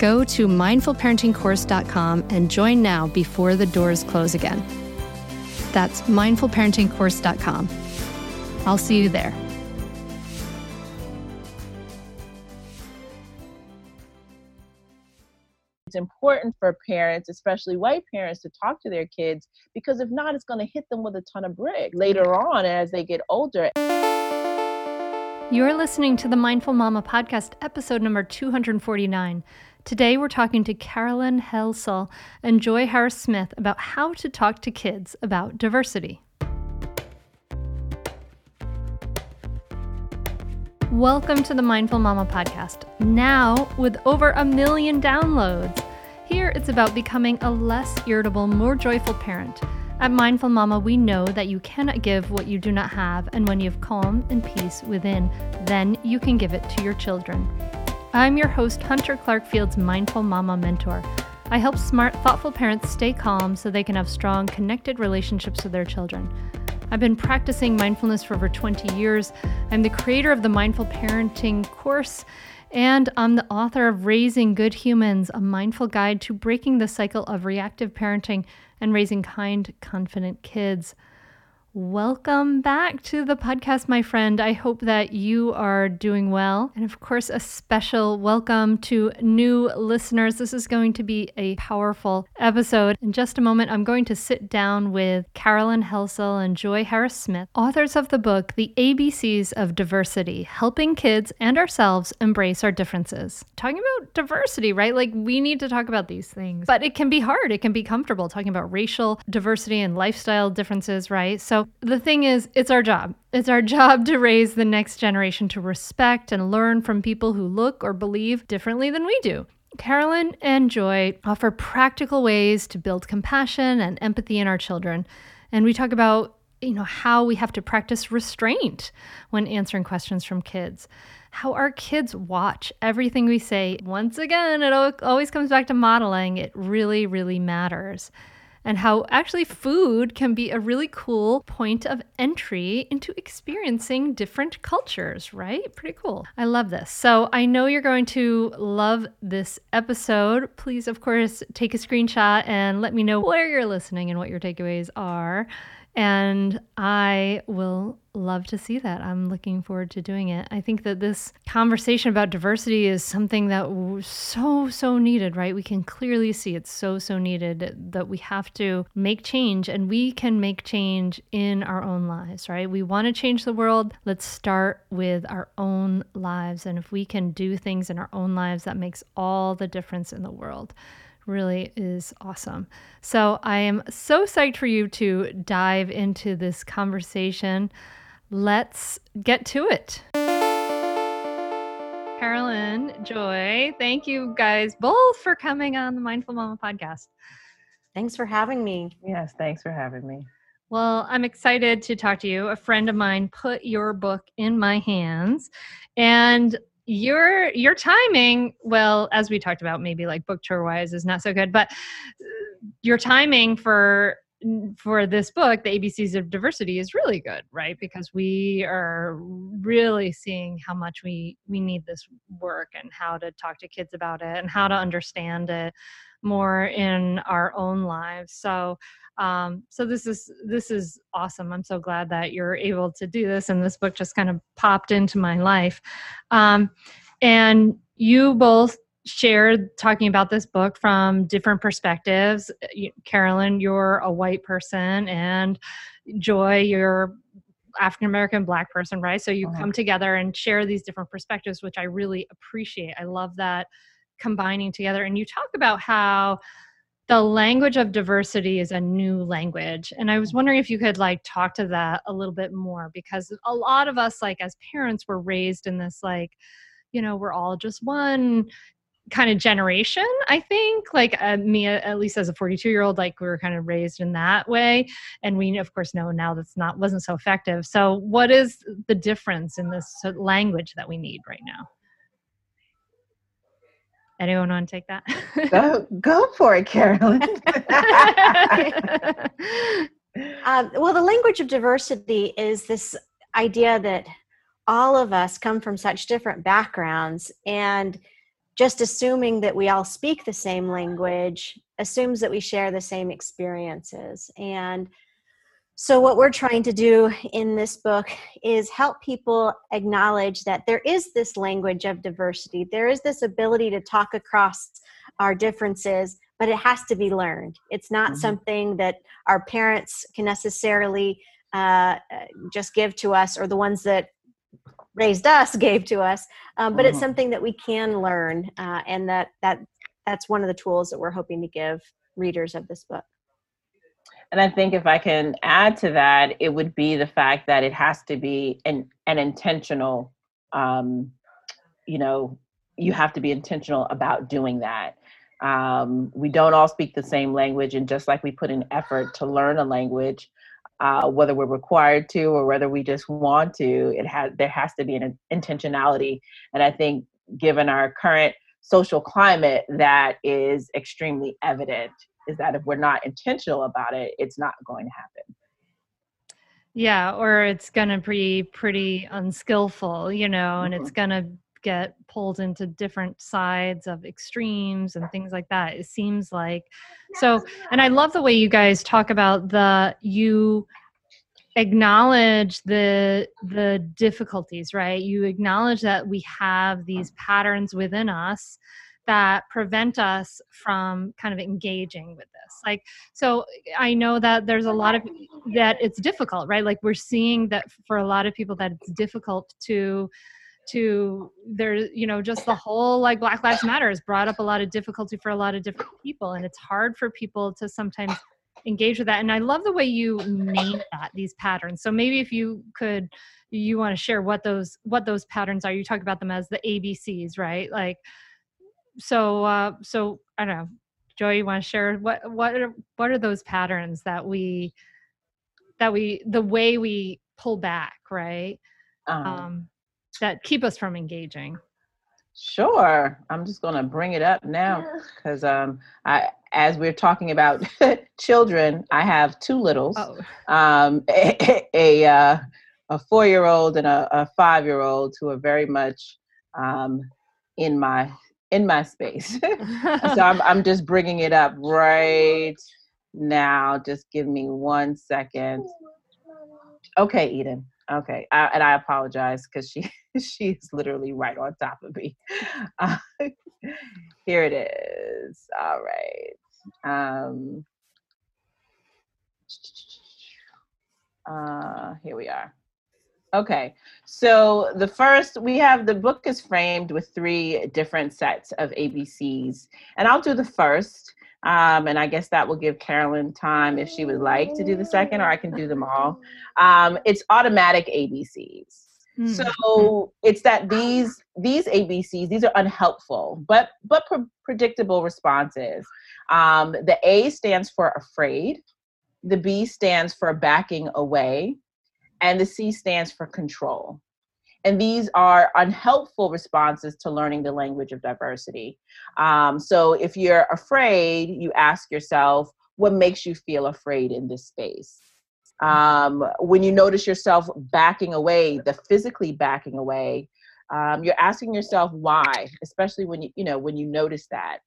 Go to mindfulparentingcourse.com and join now before the doors close again. That's mindfulparentingcourse.com. I'll see you there. It's important for parents, especially white parents, to talk to their kids because if not, it's going to hit them with a ton of bricks later on as they get older. You're listening to the Mindful Mama podcast, episode number 249. Today, we're talking to Carolyn Helsel and Joy Harris Smith about how to talk to kids about diversity. Welcome to the Mindful Mama podcast. Now, with over a million downloads. Here, it's about becoming a less irritable, more joyful parent. At Mindful Mama, we know that you cannot give what you do not have, and when you have calm and peace within, then you can give it to your children. I'm your host, Hunter Clarke-Fields Mindful Mama Mentor. I help smart, thoughtful parents stay calm so they can have strong, connected relationships with their children. I've been practicing mindfulness for over 20 years. I'm the creator of the Mindful Parenting course, and I'm the author of Raising Good Humans, a mindful guide to breaking the cycle of reactive parenting and raising kind, confident kids. Welcome back to the podcast, my friend. I hope that you are doing well. And of course, a special welcome to new listeners. This is going to be a powerful episode. In just a moment, I'm going to sit down with Carolyn Helsel and Joy Harris Smith, authors of the book, The ABCs of Diversity Helping Kids and Ourselves Embrace Our Differences. Talking about diversity, right? Like we need to talk about these things, but it can be hard. It can be comfortable talking about racial diversity and lifestyle differences, right? So the thing is, it's our job. It's our job to raise the next generation to respect and learn from people who look or believe differently than we do. Carolyn and Joy offer practical ways to build compassion and empathy in our children. And we talk about, you know, how we have to practice restraint when answering questions from kids. How our kids watch everything we say. Once again, it always comes back to modeling. It really, really matters and how actually food can be a really cool point of entry into experiencing different cultures, right? Pretty cool. I love this. So I know you're going to love this episode. Please, of course, take a screenshot and let me know where you're listening and what your takeaways are. And I will love to see that. I'm looking forward to doing it. I think that this conversation about diversity is something that so, so needed, right? We can clearly see it's so, so needed that we have to make change and we can make change in our own lives, right? We want to change the world. Let's start with our own lives. And if we can do things in our own lives, that makes all the difference in the world really is awesome. So I am so psyched for you to dive into this conversation. Let's get to it. Carolyn Joy. Thank you guys both for coming on the Mindful Mama podcast. Thanks for having me. Yes, thanks for having me. Well, I'm excited to talk to you. A friend of mine put your book in my hands and your your timing, well, as we talked about maybe like book tour wise is not so good, but uh, your timing for for this book, the ABCs of diversity, is really good, right? Because we are really seeing how much we we need this work and how to talk to kids about it and how to understand it more in our own lives. So um, so this is this is awesome. I'm so glad that you're able to do this, and this book just kind of popped into my life. Um, and you both shared talking about this book from different perspectives. Carolyn, you're a white person, and Joy, you're African American black person, right? So you uh-huh. come together and share these different perspectives, which I really appreciate. I love that combining together. And you talk about how the language of diversity is a new language and i was wondering if you could like talk to that a little bit more because a lot of us like as parents were raised in this like you know we're all just one kind of generation i think like uh, me at least as a 42 year old like we were kind of raised in that way and we of course know now that's not wasn't so effective. So what is the difference in this language that we need right now Anyone want to take that? go, go for it, Carolyn. um, well, the language of diversity is this idea that all of us come from such different backgrounds, and just assuming that we all speak the same language assumes that we share the same experiences. And so, what we're trying to do in this book is help people acknowledge that there is this language of diversity. There is this ability to talk across our differences, but it has to be learned. It's not mm-hmm. something that our parents can necessarily uh, just give to us, or the ones that raised us gave to us. Um, but mm-hmm. it's something that we can learn, uh, and that that that's one of the tools that we're hoping to give readers of this book. And I think if I can add to that, it would be the fact that it has to be an, an intentional, um, you know, you have to be intentional about doing that. Um, we don't all speak the same language, and just like we put an effort to learn a language, uh, whether we're required to or whether we just want to, it has there has to be an intentionality. And I think, given our current social climate, that is extremely evident is that if we're not intentional about it, it's not going to happen. Yeah, or it's going to be pretty unskillful, you know, and mm-hmm. it's going to get pulled into different sides of extremes and things like that. It seems like so, and I love the way you guys talk about the you acknowledge the the difficulties right you acknowledge that we have these patterns within us that prevent us from kind of engaging with this. Like so i know that there's a lot of that it's difficult right? Like we're seeing that for a lot of people that it's difficult to to there you know just the whole like black lives matter has brought up a lot of difficulty for a lot of different people and it's hard for people to sometimes engage with that and i love the way you name that these patterns. So maybe if you could you want to share what those what those patterns are. You talk about them as the abcs right? Like so uh, so I don't know, Joy, you want to share what what are, what are those patterns that we that we the way we pull back, right? Um, um, that keep us from engaging. Sure, I'm just going to bring it up now because um, I, as we're talking about children, I have two littles, oh. um, a a, uh, a four year old and a, a five year old who are very much um, in my in my space. so I'm, I'm just bringing it up right now. Just give me one second. Okay, Eden. Okay, I, and I apologize because she she's literally right on top of me. Uh, here it is. All right. Um, uh, here we are. Okay, so the first we have the book is framed with three different sets of ABCs, and I'll do the first, um, and I guess that will give Carolyn time if she would like to do the second, or I can do them all. Um, it's automatic ABCs. Mm-hmm. So it's that these these ABCs these are unhelpful but but pre- predictable responses. Um, the A stands for afraid, the B stands for backing away, and the C stands for control. And these are unhelpful responses to learning the language of diversity. Um, so if you're afraid, you ask yourself, what makes you feel afraid in this space? Um, when you notice yourself backing away, the physically backing away, um, you're asking yourself why, especially when you you know when you notice that.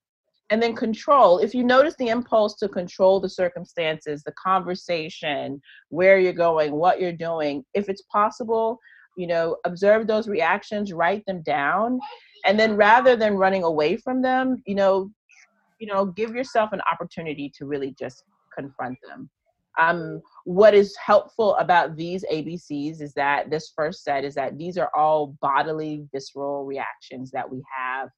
And then control. If you notice the impulse to control the circumstances, the conversation, where you're going, what you're doing, if it's possible, you know, observe those reactions, write them down, and then rather than running away from them, you know, you know, give yourself an opportunity to really just confront them. Um, what is helpful about these ABCs is that this first set is that these are all bodily, visceral reactions that we have.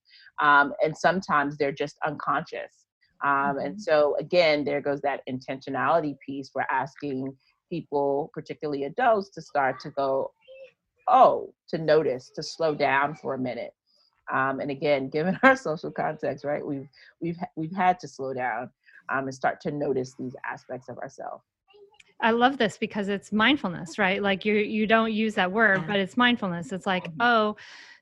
Um, and sometimes they're just unconscious. Um, and mm-hmm. so, again, there goes that intentionality piece. We're asking people, particularly adults, to start to go, oh, to notice, to slow down for a minute. Um, and again, given our social context, right, we've we've we've had to slow down um, and start to notice these aspects of ourselves. I love this because it's mindfulness, right? Like you you don't use that word, but it's mindfulness. It's like, mm-hmm. oh,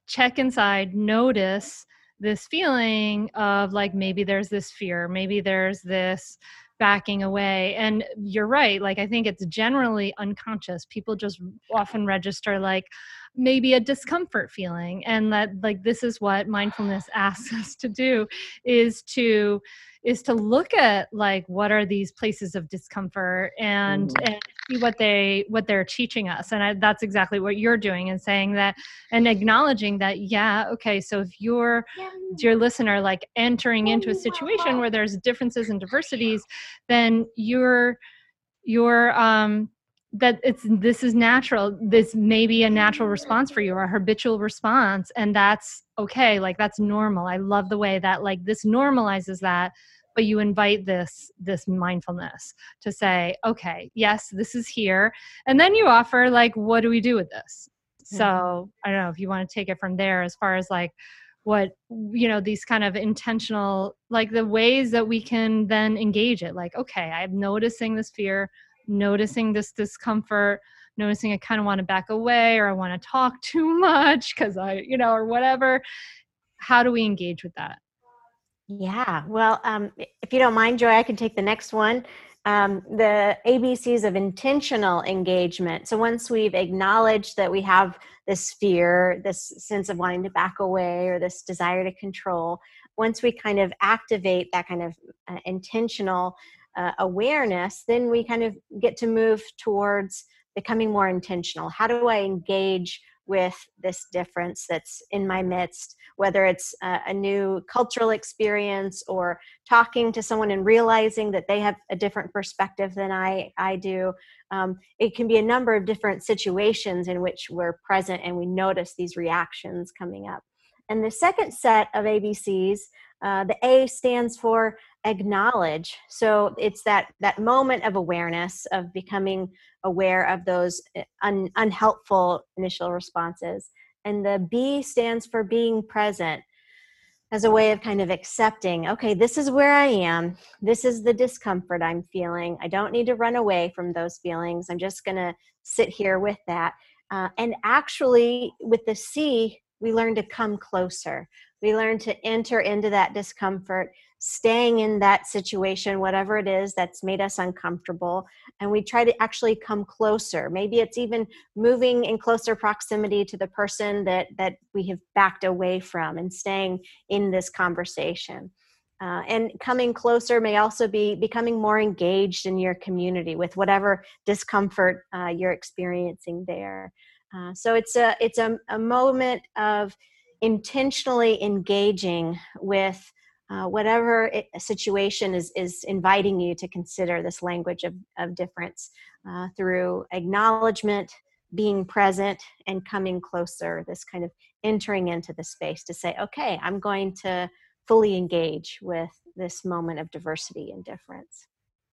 check inside, notice this feeling of like maybe there's this fear, maybe there's this backing away. And you're right, like I think it's generally unconscious. People just often register like maybe a discomfort feeling and that like this is what mindfulness asks us to do is to is to look at like what are these places of discomfort and, mm. and what they what they're teaching us. And I, that's exactly what you're doing and saying that and acknowledging that yeah okay so if you're your listener like entering into a situation where there's differences and diversities then you're you're um that it's this is natural this may be a natural response for you or a habitual response and that's okay like that's normal. I love the way that like this normalizes that but you invite this this mindfulness to say okay yes this is here and then you offer like what do we do with this? Mm-hmm. so i don't know if you want to take it from there as far as like what you know these kind of intentional like the ways that we can then engage it like okay i'm noticing this fear noticing this discomfort noticing i kind of want to back away or i want to talk too much because i you know or whatever. How do we engage with that yeah well um, if you don't mind joy i can take the next one um, the abcs of intentional engagement so once we've acknowledged that we have this fear this sense of wanting to back away or this desire to control once we kind of activate that kind of uh, intentional uh, awareness, then we kind of get to move towards becoming more intentional. How do I engage with this difference that's in my midst, whether it's a, a, new cultural experience or talking to someone and realizing that they have a different perspective than I, I do. Um, it can be a number of different situations in which we're present and we notice these reactions coming up. And the second set of ABCs, uh, the A stands for acknowledge. So it's that that moment of awareness of becoming aware of those eh, un, unhelpful initial responses. And the b stands for being present as a way of kind of accepting okay this is where i am. This is the discomfort i'm feeling. I don't need to run away from those feelings. I'm just going to sit here with that. Uh, and actually with the c we learn to come closer we learn to enter into that discomfort staying in that situation, whatever it is that's made us uncomfortable, and we try to actually come closer. Maybe it's even moving in closer proximity to the person that that we have backed away from and staying in this conversation. Uh, and coming closer may also be becoming more engaged in your community with whatever discomfort uh, you're experiencing there. Uh, so it's a it's a, a moment of intentionally engaging with uh, whatever it, situation is is inviting you to consider this language of, of difference uh, through acknowledgement being present and coming closer this kind of entering into the space to say okay i'm going to fully engage with this moment of diversity and difference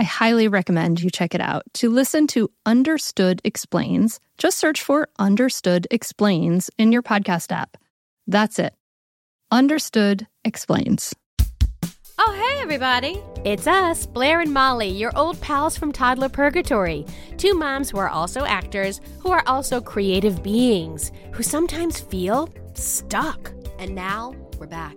I highly recommend you check it out. To listen to Understood Explains, just search for Understood Explains in your podcast app. That's it. Understood Explains. Oh, hey, everybody. It's us, Blair and Molly, your old pals from Toddler Purgatory. Two moms who are also actors, who are also creative beings, who sometimes feel stuck. And now we're back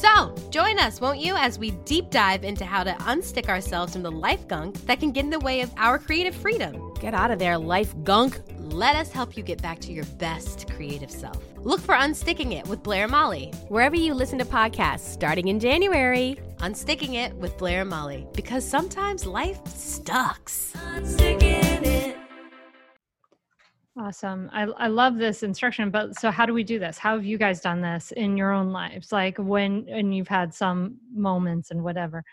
So, join us, won't you, as we deep dive into how to unstick ourselves from the life gunk that can get in the way of our creative freedom. Get out of there, life gunk. Let us help you get back to your best creative self. Look for Unsticking It with Blair Molly, wherever you listen to podcasts, starting in January. Unsticking It with Blair and Molly, because sometimes life sucks. Awesome. I, I love this instruction. But so, how do we do this? How have you guys done this in your own lives? Like when, and you've had some moments and whatever.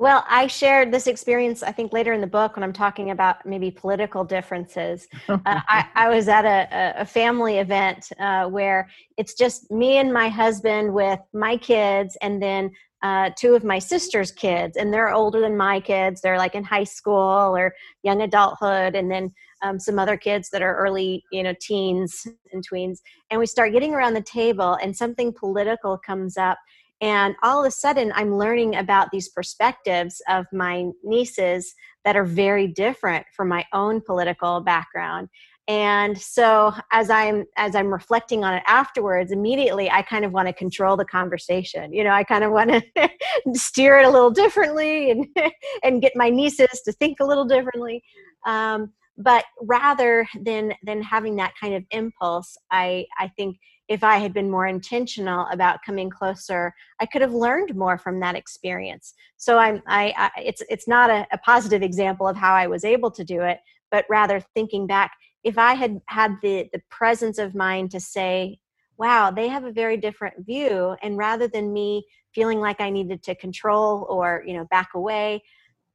Well, I shared this experience, I think, later in the book when I'm talking about maybe political differences. uh, I, I, was at a, a family event uh, where it's just me and my husband with my kids, and then uh, two of my sister's kids, and they're older than my kids. They're like in high school or young adulthood, and then um, some other kids that are early, you know, teens and tweens. And we start getting around the table, and something political comes up and all of a sudden, I'm learning about these perspectives of my nieces that are very different from my own political background. And so as I'm as I'm reflecting on it afterwards, immediately I kind of want to control the conversation. You know, I kind of want to steer it a little differently and and get my nieces to think a little differently. Um, but rather than than having that kind of impulse, I I think if I had been more intentional about coming closer, I could have learned more from that experience. So I'm, I, I it's, it's not a, a positive example of how I was able to do it, but rather thinking back, if I had had the, the presence of mind to say, wow, they have a very different view. And rather than me feeling like I needed to control or, you know, back away,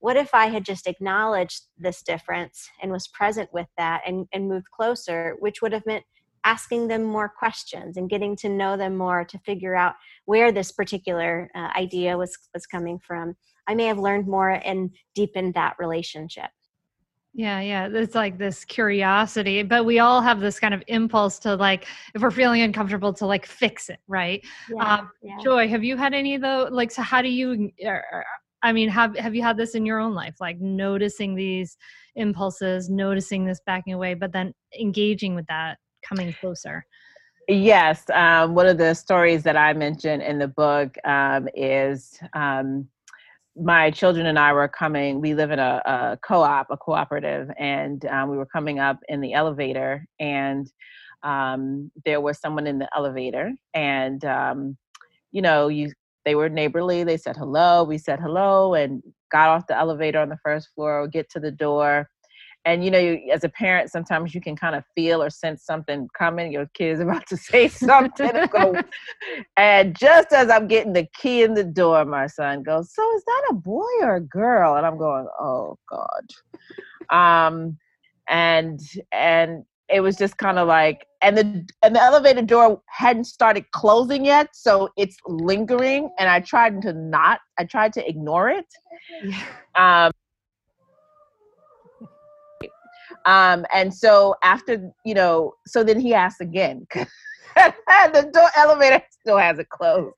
what if I had just acknowledged this difference and was present with that and, and moved closer, which would have meant asking them more questions and getting to know them more to figure out where this particular uh, idea was was coming from i may have learned more and deepened that relationship yeah, yeah. It's like this curiosity, but we all have this kind of impulse to like, if we're feeling uncomfortable, to like fix it, right? Yeah, um, yeah. Joy, have you had any of those? Like, so how do you? I mean, have have you had this in your own life? Like noticing these impulses, noticing this backing away, but then engaging with that coming closer. Yes, um, one of the stories that I mentioned in the book um, is um, my children and I were coming. We live in a, a co-op, a cooperative, and um, we were coming up in the elevator, and um, there was someone in the elevator, and um, you know, you they were neighborly. They said hello. We said hello, and got off the elevator on the first floor. Get to the door and you know you, as a parent sometimes you can kind of feel or sense something coming your kid is about to say something and just as i'm getting the key in the door my son goes so is that a boy or a girl and i'm going oh god um and and it was just kind of like and the and the elevator door hadn't started closing yet so it's lingering and i tried to not i tried to ignore it. Um um and so after you know so then he asked again the door elevator still hasn't closed.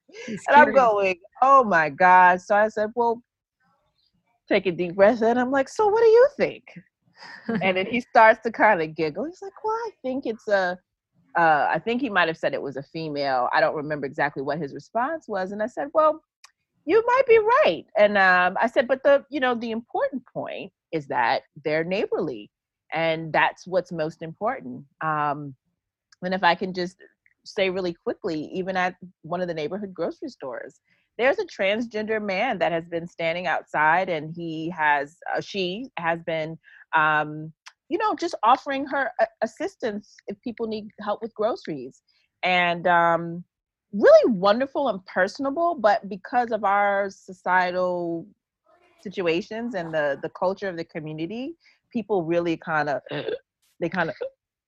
And i'm going oh my god so i said well take a deep breath and i'm like so what do you think and then he starts to kind of giggle. He's like, "Well, I think it's a." Uh, I think he might have said it was a female. I don't remember exactly what his response was, and I said, "Well, you might be right." And um, I said, "But the you know the important point is that they're neighborly, and that's what's most important." Um, and if I can just say really quickly, even at one of the neighborhood grocery stores, there's a transgender man that has been standing outside and he has uh, she has been um, you know, just offering her assistance if people need help with groceries. And um, really wonderful and personable, but because of our societal situations and the the culture of the community, people really kind of they kind of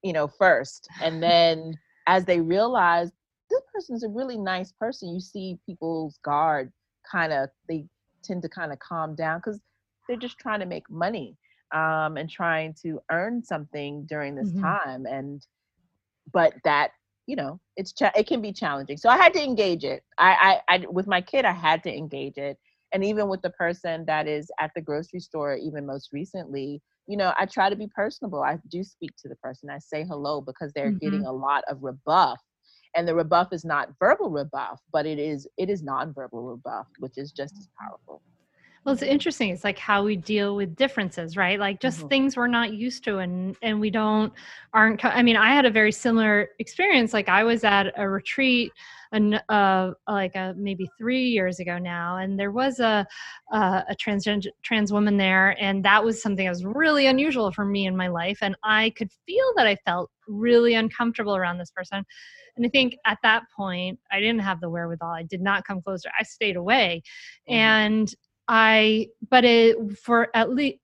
you know first, and then as they realize this person's a really nice person, you see people's guard kind of they tend to kind of calm down because they're just trying to make money um, and trying to earn something during this mm-hmm. time. And but that you know it's cha- it can be challenging. So I had to engage it. I, I I with my kid I had to engage it, and even with the person that is at the grocery store, even most recently. You know, I try to be personable. I do speak to the person. I say hello because they're mm-hmm. getting a lot of rebuff and the rebuff is not verbal rebuff but it is it is nonverbal rebuff which is just as powerful well, it's interesting. It's like how we deal with differences, right? Like just mm-hmm. things we're not used to, and and we don't aren't. I mean, I had a very similar experience. Like I was at a retreat, and uh, like a, maybe three years ago now, and there was a a, a trans trans woman there, and that was something that was really unusual for me in my life, and I could feel that I felt really uncomfortable around this person. And I think at that point, I didn't have the wherewithal. I did not come closer. I stayed away. Mm-hmm. And I, but it, for at least,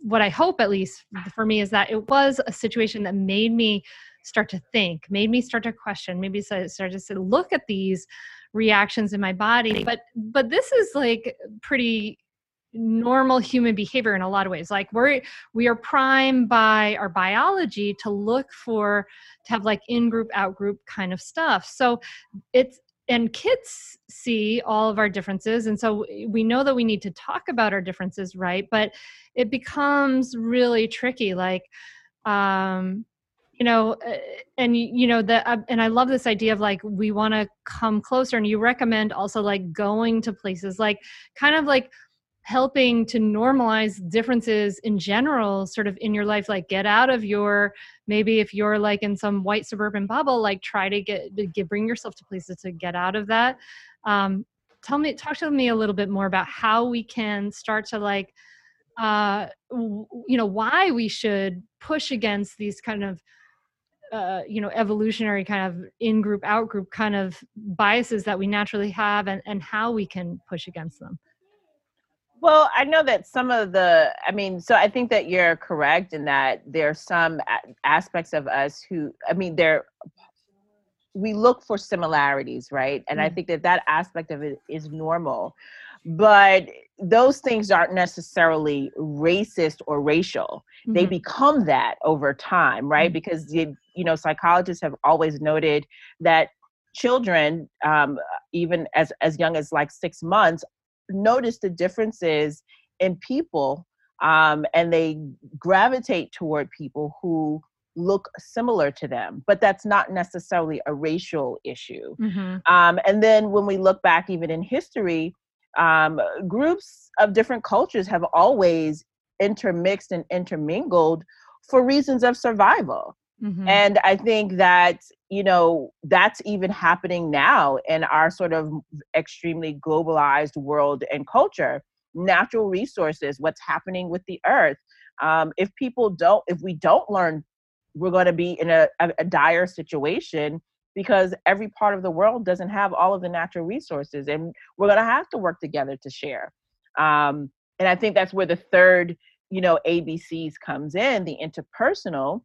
what I hope at least for me is that it was a situation that made me start to think, made me start to question, maybe start to say, look at these reactions in my body. But, but this is like pretty normal human behavior in a lot of ways. Like we're we are primed by our biology to look for to have like in group out group kind of stuff. So it's and kids see all of our differences and so we know that we need to talk about our differences right? But it becomes really tricky like um you know uh, and you know the uh, and i love this idea of like we want to come closer and you recommend also like going to places like kind of like helping to normalize differences in general sort of in your life like get out of your maybe if you're like in some white suburban bubble like try to get, to get bring yourself to places to get out of that. Um, tell me talk to me a little bit more about how we can start to like uh you know why we should push against these kind of uh, you know evolutionary kind of in group out group kind of biases that we naturally have and, and how we can push against them well, I know that some of the, I mean, so I think that you're correct in that there are some aspects of us who, I mean, there, we look for similarities, right? And mm-hmm. I mm. think that that aspect of it is normal. But those things aren't necessarily racist or racial. Mm-hmm. They become that over time, right? Mm-hmm. Because, you, you know, psychologists have always noted that children um, even as as young as like six months notice the differences in people um, and they gravitate toward people who look similar to them but that's not necessarily a racial issue mm-hmm. um, and then when we look back even in history um, groups of different cultures have always intermixed and intermingled for reasons of survival Mm-hmm. And I think that, you know, that's even happening now in our sort of extremely globalized world and culture. Natural resources, what's happening with the earth. Um, if people don't, if we don't learn, we're going to be in a, a, a dire situation because every part of the world doesn't have all of the natural resources and we're going to have to work together to share um, and i think that's where the third you know abcs comes in the interpersonal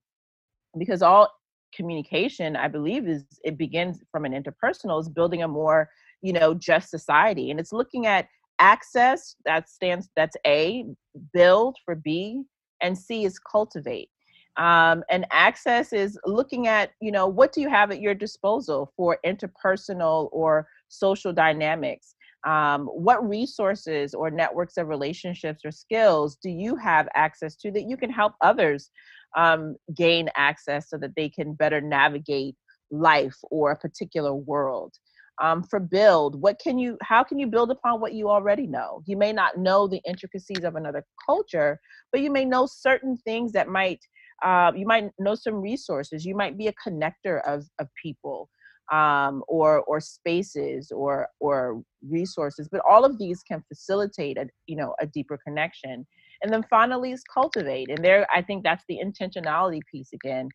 because all communication i believe is it begins from an interpersonal is building a more you know just society and it's looking at access that stands that's a build for b and c is cultivate. Um, and access is looking at you know what do you have at your disposal for interpersonal or social dynamics? Um, what resources or networks of relationships or skills do you have access to that you can help others um, gain access so that they can better navigate life or a particular world. Um, for build what can you how can you build upon what you already know? You may not know the intricacies of another culture but you may know certain things that might uh, you might know some resources. You might be a connector of, of people um, or or spaces or or resources but all of these can facilitate a you know a deeper connection and then finally is cultivate and there i think that's the intentionality piece again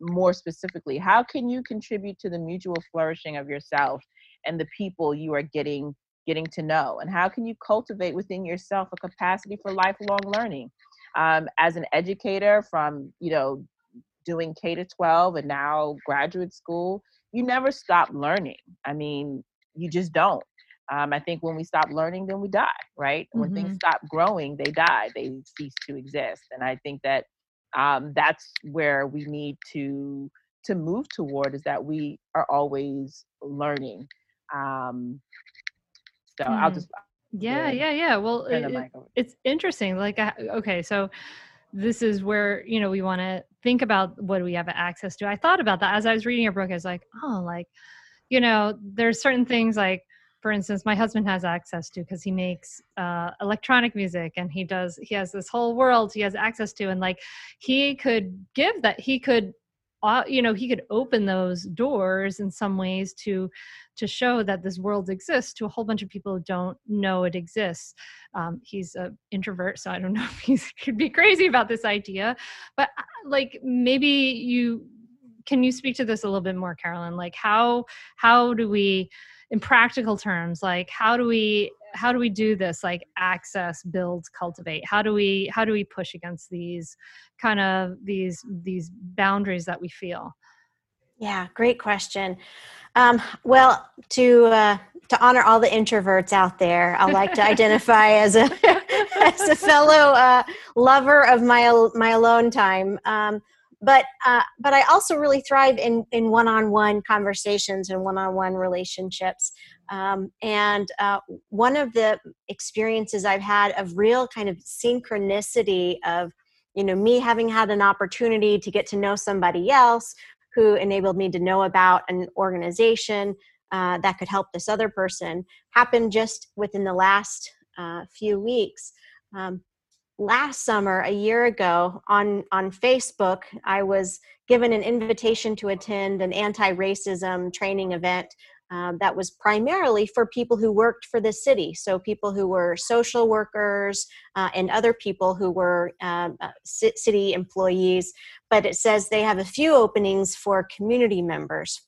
more specifically how can you contribute to the mutual flourishing of yourself and the people you are getting getting to know and how can you cultivate within yourself a capacity for lifelong learning? Um, as an educator from you know doing k to 12 and now graduate school you never stop learning. I mean you just don't um, i think when we stop learning then we die right mm-hmm. when things mm-hmm. stop growing they die they cease to exist and i think that um, that's where we need to to move toward is that we are always learning um, so mm. i'll just yeah yeah yeah well it, it's interesting like okay so this is where you know we want to think about what we have access to i thought about that as i was reading your book i was like oh like you know there's certain things like for instance my husband has access to because he makes uh, electronic music and he does he has this whole world he has access to and like he could give that he could uh, you know he could open those doors in some ways to to show that this world exists to a whole bunch of people who don't know it exists. Um, he's an introvert so i don't know if he could be crazy about this idea but uh, like maybe you can you speak to this a little bit more carolyn? Like how how do we in practical terms like how do we how do we do this like access build cultivate? How do we how do we push against these kind of these these boundaries that we feel? Yeah great question. Um, well to uh, to honor all the introverts out there i like to identify as a as a fellow uh, lover of my my alone time. Um, but uh, but I also really thrive in in one-on-one conversations and one-on-one relationships. Um, and uh, one of the experiences I've had of real kind of synchronicity of you know me having had an opportunity to get to know somebody else who enabled me to know about an organization uh, that could help this other person happened just within the last uh, few weeks. Um, last summer a year ago on on facebook i was given an invitation to attend an anti-racism training event um, that was primarily for people who worked for the city. So people who were social workers uh, and other people who were um, uh, city employees. But it says they have a few openings for community members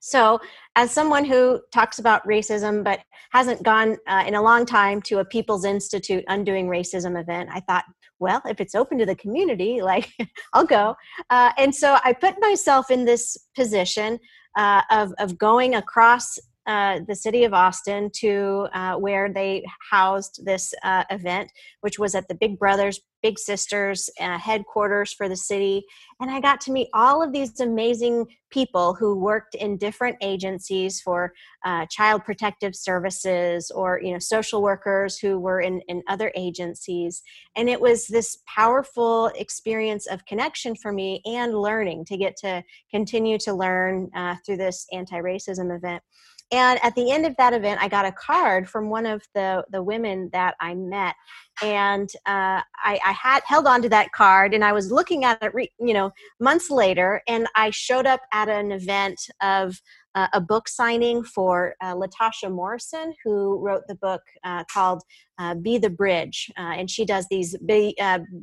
so, as someone who talks about racism but hasn't gone uh, in a long time to a People's Institute Undoing Racism event, I thought, well, if it's open to the community, like I'll go. Uh, and so I put myself in this position uh, of, of going across uh, the city of Austin to uh, where they housed this uh, event, which was at the Big Brothers Big Sisters uh, headquarters for the city. And I got to meet all of these amazing people who worked in different agencies for uh, child protective services or, you know, social workers who were in, in other agencies. And it was this powerful experience of connection for me and learning to get to continue to learn uh, through this anti racism event and at the end of that event i got a card from one of the the women that i met. And uh, I, I, had held on to that card and i was looking at it re, you know months later and i showed up at an event of uh, a book signing for uh, latasha morrison who wrote the book uh, called uh, be the bridge uh, and she does these big,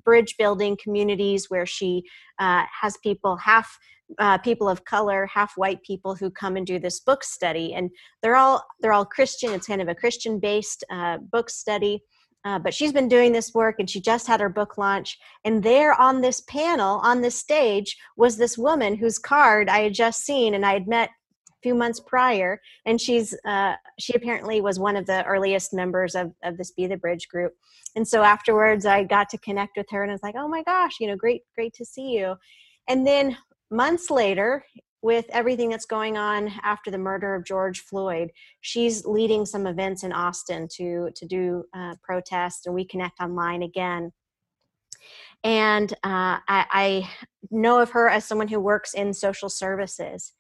bridge building communities where she has people half uh, people of color, half white people who come and do this book study, and they're all they're all Christian. It's kind of a Christian based uh, book study. Uh, but she's been doing this work and she just had her book launch. And there on this panel, on this stage, was this woman whose card I had just seen and I had met few months prior. And she's uh, she apparently was one of the earliest members of, of this Be the Bridge group. And so afterwards, I got to connect with her and I was like, oh my gosh, you know, great, great to see you. And then months later, with everything that's going on after the murder of George Floyd, she's leading some events in Austin to to do uh, protests, and we connect online again. And uh, I, I know of her as someone who works in social services,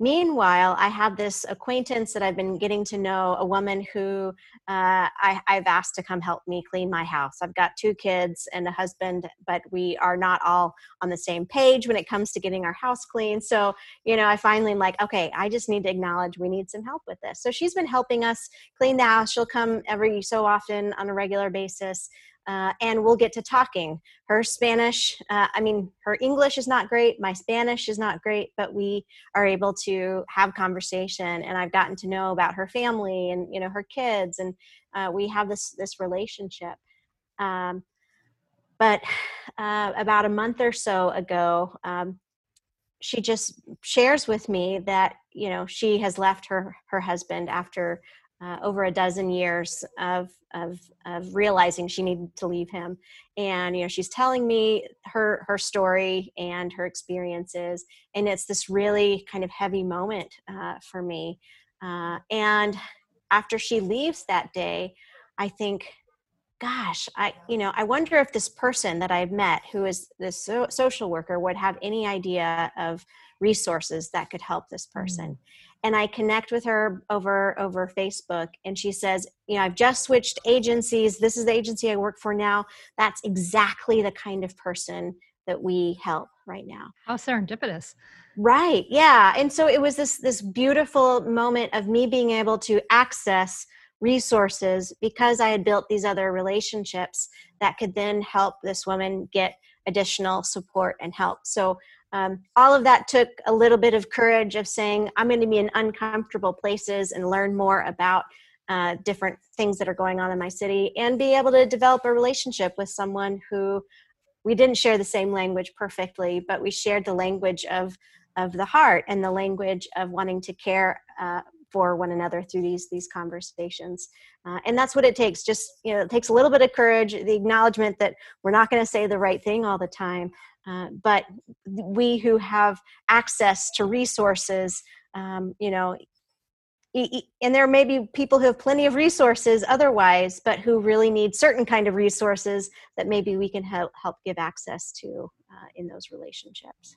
Meanwhile, I have this acquaintance that I've been getting to know, a woman who uh, I, have asked to come help me clean my house. I've got two kids and a husband, but we are not all on the same page when it comes to getting our house clean. So, you know, I finally am like, okay, I just need to acknowledge we need some help with this. So she's been helping us clean the house. She'll come every so often on a regular basis uh, and we'll get to talking. Her Spanish, uh, I mean, her English is not great. My Spanish is not great, but we are able to have conversation. And I've gotten to know about her family and you know her kids, and uh, we have this this relationship. Um, but uh, about a month or so ago, um, she just shares with me that you know she has left her her husband after uh, over a dozen years of, of, of realizing she needed to leave him. And you know she's telling me her her story and her experiences. And it's this really kind of heavy moment uh, for me. Uh, and after she leaves that day i think gosh i you know i wonder if this person that i've met who is this so- social worker would have any idea of resources that could help this person. mm and I connect with her over over Facebook and she says, you know, I've just switched agencies. This is the agency I work for now. That's exactly the kind of person that we help right now. How serendipitous. Right. Yeah. And so it was this this beautiful moment of me being able to access resources because I had built these other relationships that could then help this woman get additional support and help. So um, all of that took a little bit of courage of saying i'm going to be in uncomfortable places and learn more about uh, different things that are going on in my city and be able to develop a relationship with someone who we didn't share the same language perfectly but we shared the language of of the heart and the language of wanting to care uh, for one another through these these conversations uh, and that's what it takes just you know it takes a little bit of courage the acknowledgement that we're not going to say the right thing all the time uh, but we who have access to resources, um, you know, and there may be people who have plenty of resources otherwise, but who really need certain kind of resources that maybe we can help, help give access to uh, in those relationships.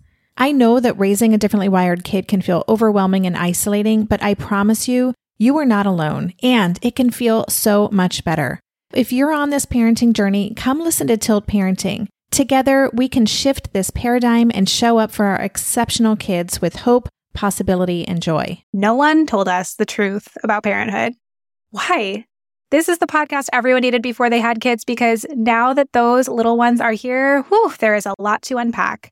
I know that raising a differently wired kid can feel overwhelming and isolating, but I promise you, you are not alone, and it can feel so much better. If you're on this parenting journey, come listen to Tilt Parenting. Together, we can shift this paradigm and show up for our exceptional kids with hope, possibility, and joy. No one told us the truth about parenthood. Why? This is the podcast everyone needed before they had kids because now that those little ones are here, whew, there is a lot to unpack.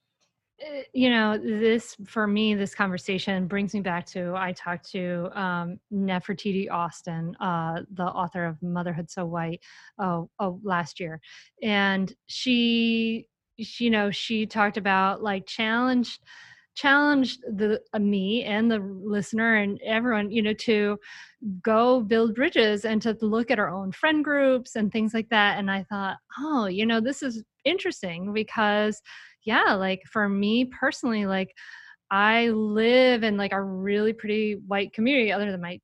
Uh, you know, this for me, this conversation brings me back to I talked to um, Nefertiti Austin, uh, the author of Motherhood So White, oh, oh, last year, and she, she, you know, she talked about like challenged challenged the uh, me and the listener and everyone you know to go build bridges and to look at our own friend groups and things like that. And i thought oh you know this is interesting because yeah, like for me personally, like I live in like a really pretty white community, other than my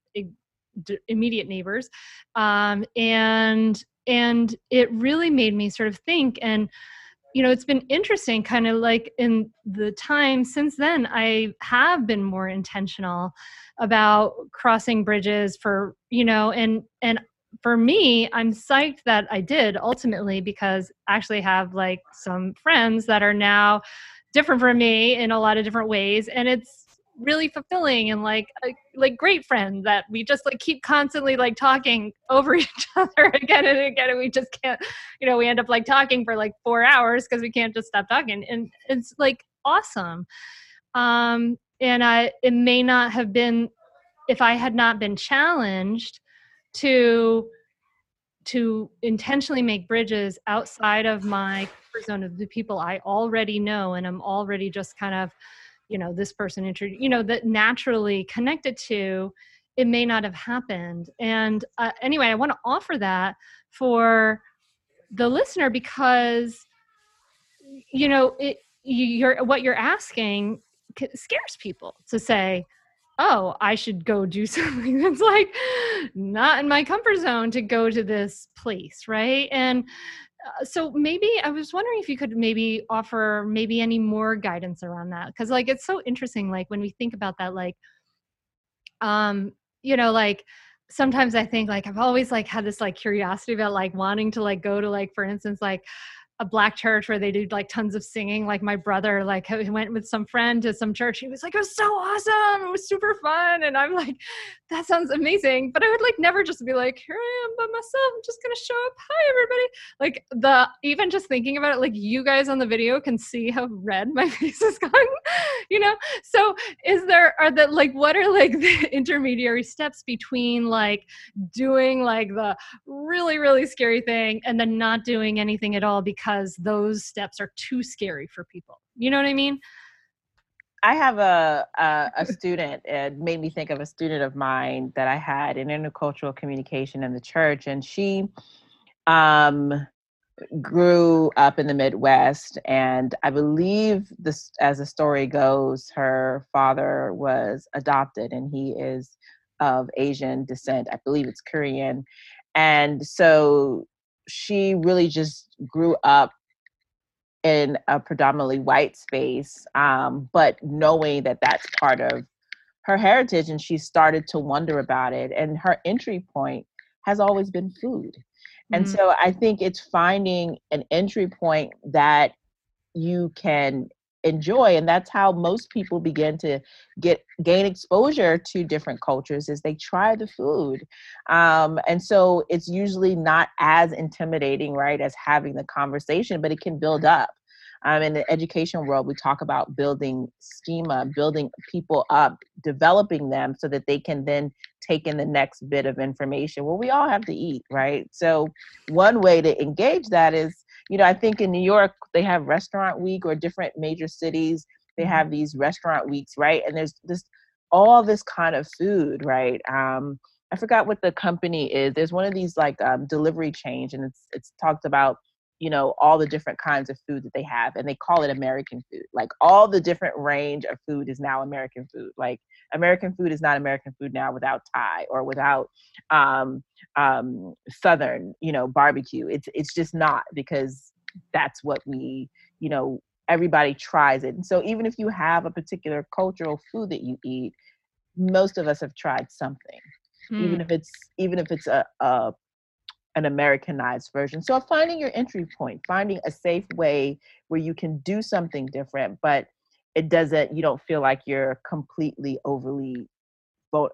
immediate neighbors, um, and and it really made me sort of think and you know it's been interesting kind of like in the time since then i have been more intentional about crossing bridges for you know and and for me, I'm psyched that I did ultimately because I actually have like some friends that are now different from me in a lot of different ways. And it's really fulfilling and like a, like great friends that we just like keep constantly like talking over each other again and again and we just can't you know we end up like talking for like four hours because we can't just stop talking and it's like awesome um and i it may not have been if i had not been challenged to to intentionally make bridges outside of my zone of the people I already know and I'm already just kind of, you know, this person, introduced, you know, that naturally connected to, it may not have happened. And uh, anyway, I want to offer that for the listener because, you know, it, you're what you're asking scares people to say, oh, I should go do something that's like not in my comfort zone to go to this place, right? And uh, so maybe I was wondering if you could maybe offer maybe any more guidance around that because like it's so interesting like when we think about that like um you know like sometimes I think like I've always like had this like curiosity about like wanting to like go to like for instance like a black church where they did like tons of singing. Like my brother, like he went with some friend to some church. He was like, it was so awesome. It was super fun. And I'm like, that sounds amazing. But I would like never just be like, here I am by myself. I'm just gonna show up. Hi everybody. Like the even just thinking about it, like you guys on the video can see how red my face is going. you know? So is there are the like what are like the intermediary steps between like doing like the really, really scary thing and then not doing anything at all because because those steps are too scary for people. You know what I mean? I have a, a, a student. It made me think of a student of mine that I had in intercultural communication in the church, and she um, grew up in the Midwest. And I believe this, as the story goes, her father was adopted, and he is of Asian descent. I believe it's Korean, and so she really just grew up in a predominantly white space, um, but knowing that that's part of her heritage, and she started to wonder about it. And her entry point has always been food. And mm-hmm. so I think it's finding an entry point that you can enjoy and that's how most people begin to get gain exposure to different cultures is they try the food um, and so it's usually not as intimidating right as having the conversation but it can build up. Um, in the education world we talk about building schema building people up developing them so that they can then take in the next bit of information well we all have to eat right? So one way to engage that is you know, I think in New York they have restaurant week or different major cities they mm-hmm. have these restaurant weeks, right? And there's this all this kind of food, right? Um, I forgot what the company is. There's one of these like um, delivery change, and it's it's talked about you know all the different kinds of food that they have and they call it american food. Like all the different range of food is now american food. Like american food is not american food now without thai or without um, um, southern you know barbecue. It's it's just not because that's what we you know everybody tries it. And so even if you have a particular cultural food that you eat most of us have tried something. Even hmm. if it's even if it's a, a an Americanized version. So finding your entry point, finding a safe way where you can do something different, but it doesn't, you don't feel like you're completely overly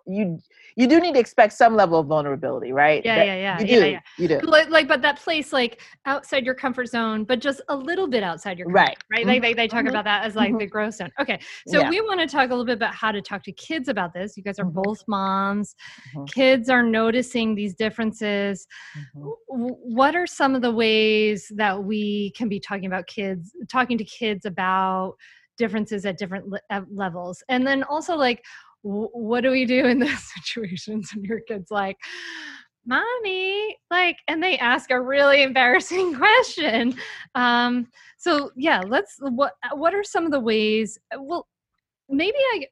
you you do need to expect some level of vulnerability, right? Yeah, that, yeah, yeah. You do. Yeah, yeah. You do. Like, like, but that place, like outside your comfort zone, but just a little bit outside your comfort, right, right? Mm-hmm. Like they, they talk mm-hmm. about that as like mm-hmm. the growth zone. Okay, so yeah. we want to talk a little bit about how to talk to kids about this. You guys are mm-hmm. both moms. Mm-hmm. Kids are noticing these differences. Mm-hmm. What are some of the ways that we can be talking about kids, talking to kids about differences at different le- levels, and then also like what do we do in those situations and your kid's like mommy like and they ask a really embarrassing question um so yeah let's what what are some of the ways well maybe i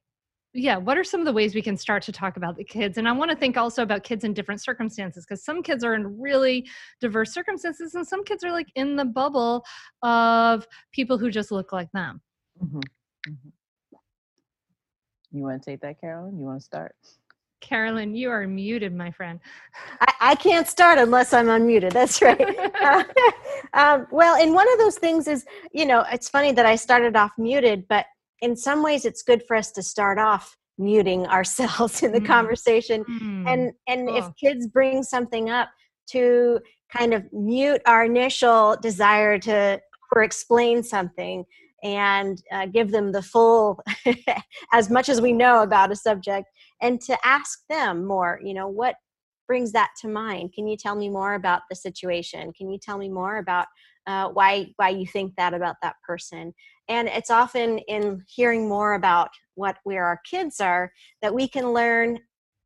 yeah what are some of the ways we can start to talk about the kids and i want to think also about kids in different circumstances because some kids are in really diverse circumstances and some kids are like in the bubble of people who just look like them mm-hmm. Mm-hmm. You want to take that, Carolyn? You want to start? Carolyn, you are muted, my friend. I, I can't start unless I'm unmuted. That's right. uh, um, well, and one of those things is, you know, it's funny that I started off muted, but in some ways it's good for us to start off muting ourselves in the mm. conversation. Mm. And and oh. if kids bring something up to kind of mute our initial desire to or explain something and uh, give them the full as much as we know about a subject and to ask them more you know what brings that to mind? Can you tell me more about the situation? Can you tell me more about uh, why why you think that about that person? And it's often in hearing more about what where our kids are that we can learn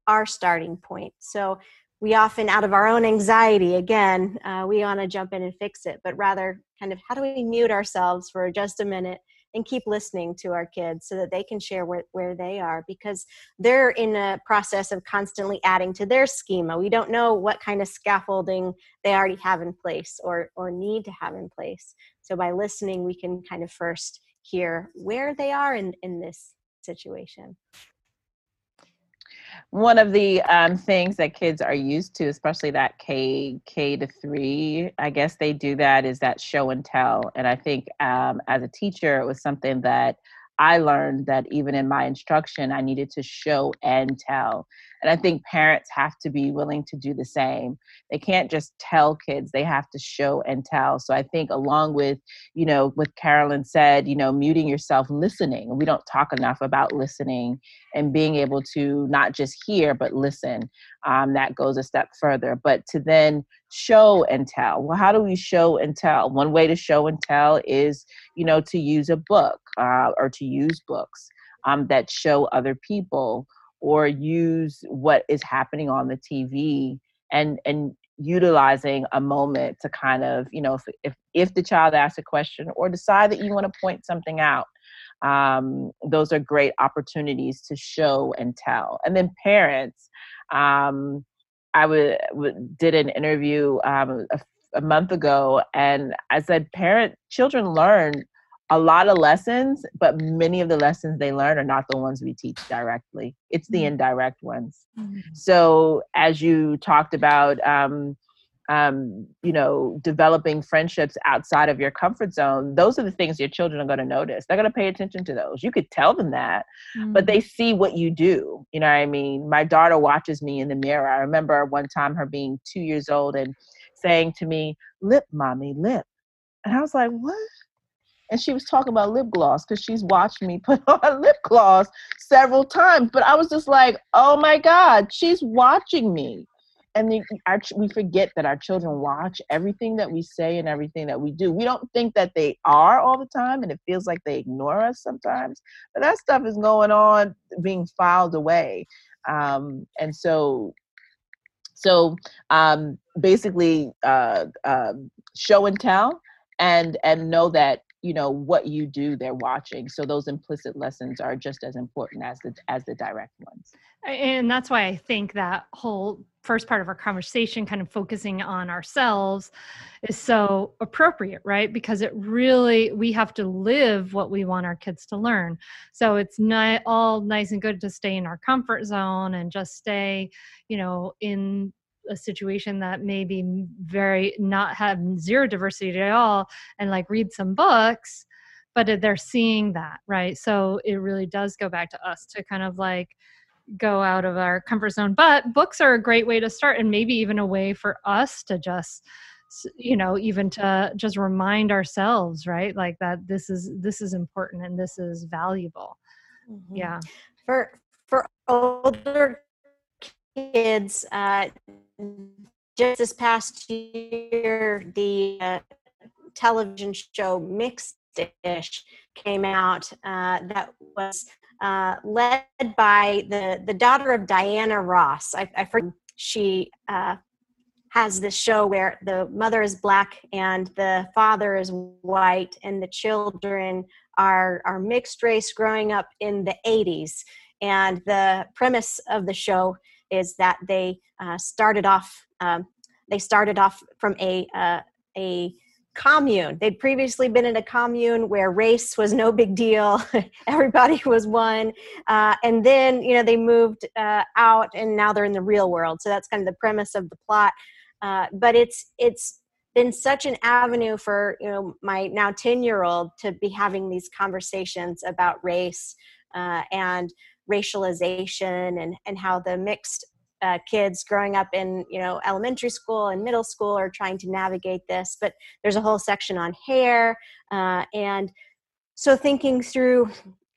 our starting point. So we often out of our own anxiety again uh, we want to jump in and fix it but rather kind of how do we mute ourselves for just a minute and keep listening to our kids so that they can share where, where they are? Because they're in a process of constantly adding to their schema. We don't know what kind of scaffolding they already have in place or or need to have in place. So by listening we can kind of first hear where they are in in this situation one of the um, things that kids are used to, especially that K K to three, I guess they do that is that show and tell. And I think um, as a teacher, it was something that I learned that even in my instruction, I needed to show and tell. And I think parents have to be willing to do the same. They can't just tell kids, they have to show and tell. So I think, along with, you know, what Carolyn said, you know, muting yourself, listening. We don't talk enough about listening and being able to not just hear, but listen. Um, that goes a step further. But to then show and tell. Well, how do we show and tell? One way to show and tell is, you know, to use a book uh, or to use books um, that show other people or use what is happening on the TV and and utilizing a moment to kind of you know if if, if the child asks a question or decide that you want to point something out um, those are great opportunities to show and tell. And then parents um, i did an interview um, a, a month ago and i said parent children learn a lot of lessons, but many of the lessons they learn are not the ones we teach directly. It's the mm-hmm. indirect ones. Mm-hmm. So, as you talked about, um, um, you know, developing friendships outside of your comfort zone, those are the things your children are going to notice. They're going to pay attention to those. You could tell them that, mm-hmm. but they see what you do. You know what I mean? My daughter watches me in the mirror. I remember one time her being two years old and saying to me, Lip, mommy, lip. And I was like, What? And she was talking about lip gloss because she's watched me put on lip gloss several times. But I was just like, oh my God, she's watching me. And the, our, we forget that our children watch everything that we say and everything that we do. We don't think that they are all the time, and it feels like they ignore us sometimes. But that stuff is going on, being filed away. Um, and so, so um, basically, uh, uh, show and tell, and and know that you know what you do they're watching so those implicit lessons are just as important as the as the direct ones. And that's why i think that whole first part of our conversation kind of focusing on ourselves is so appropriate right? Because it really we have to live what we want our kids to learn. So it's not all nice and good to stay in our comfort zone and just stay you know in a situation that maybe very not have zero diversity at all and like read some books but they're seeing that right? So it really does go back to us to kind of like go out of our comfort zone. But books are a great way to start and maybe even a way for us to just you know even to just remind ourselves right? Like that this is this is important and this is valuable. Mm-hmm. yeah. For for older kids uh just this past year the uh, television show mixed dish came out uh, that was uh, led by the the daughter of Diana Ross. I, I heard she uh, has this show where the mother is black and the father is white, and the children are are mixed race growing up in the 80s. And the premise of the show is that they uh, started off um, they started off from a uh, a commune. They'd previously been in a commune where race was no big deal, everybody was one, uh, and then you know they moved uh, out, and now they're in the real world. So that's kind of the premise of the plot. Uh, but it's it's been such an avenue for you know my now 10 year old to be having these conversations about race uh, and racialization and and how the mixed uh, kids growing up in you know elementary school and middle school are trying to navigate this but there's a whole section on hair uh, and so thinking through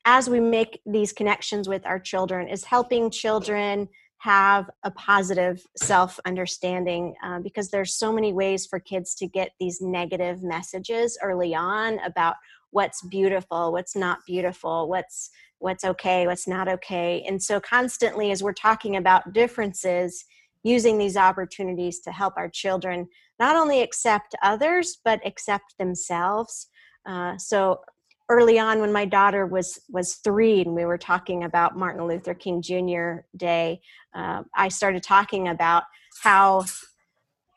as we make these connections with our children is helping children have a positive self understanding uh, because there's so many ways for kids to get these negative messages early on about what's beautiful what's not beautiful what's what's okay, what's not okay. And so, constantly, as we're talking about differences, using these opportunities to help our children not only accept others, but accept themselves. Uh, so, early on, when my daughter was was three, and we were talking about Martin Luther King Jr. Day, uh, I started talking about how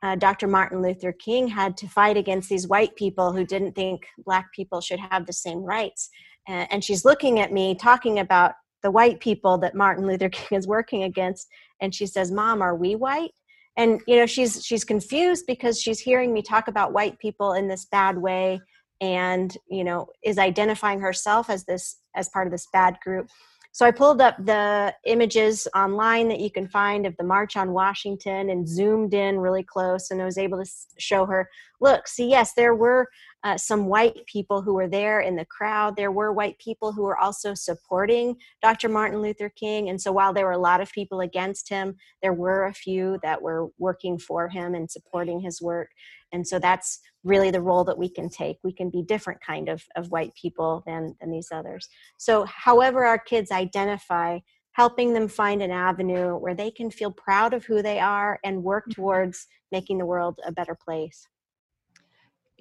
uh, Dr. Martin Luther King had to fight against these white people who didn't think black people should have the same rights and she's looking at me talking about the white people that Martin Luther King is working against and she says mom are we white and you know she's she's confused because she's hearing me talk about white people in this bad way and you know is identifying herself as this as part of this bad group so I pulled up the images online that you can find of the March on Washington and zoomed in really close and I was able to show her look, see, yes, there were uh, some white people who were there in the crowd. There were white people who were also supporting Dr. Martin Luther King. And so while there were a lot of people against him, there were a few that were working for him and supporting his work. And so that's really the role that we can take. We can be different kind of, of white people than, than these others. So however our kids identify, helping them find an avenue where they can feel proud of who they are and work mm-hmm. towards making the world a better place.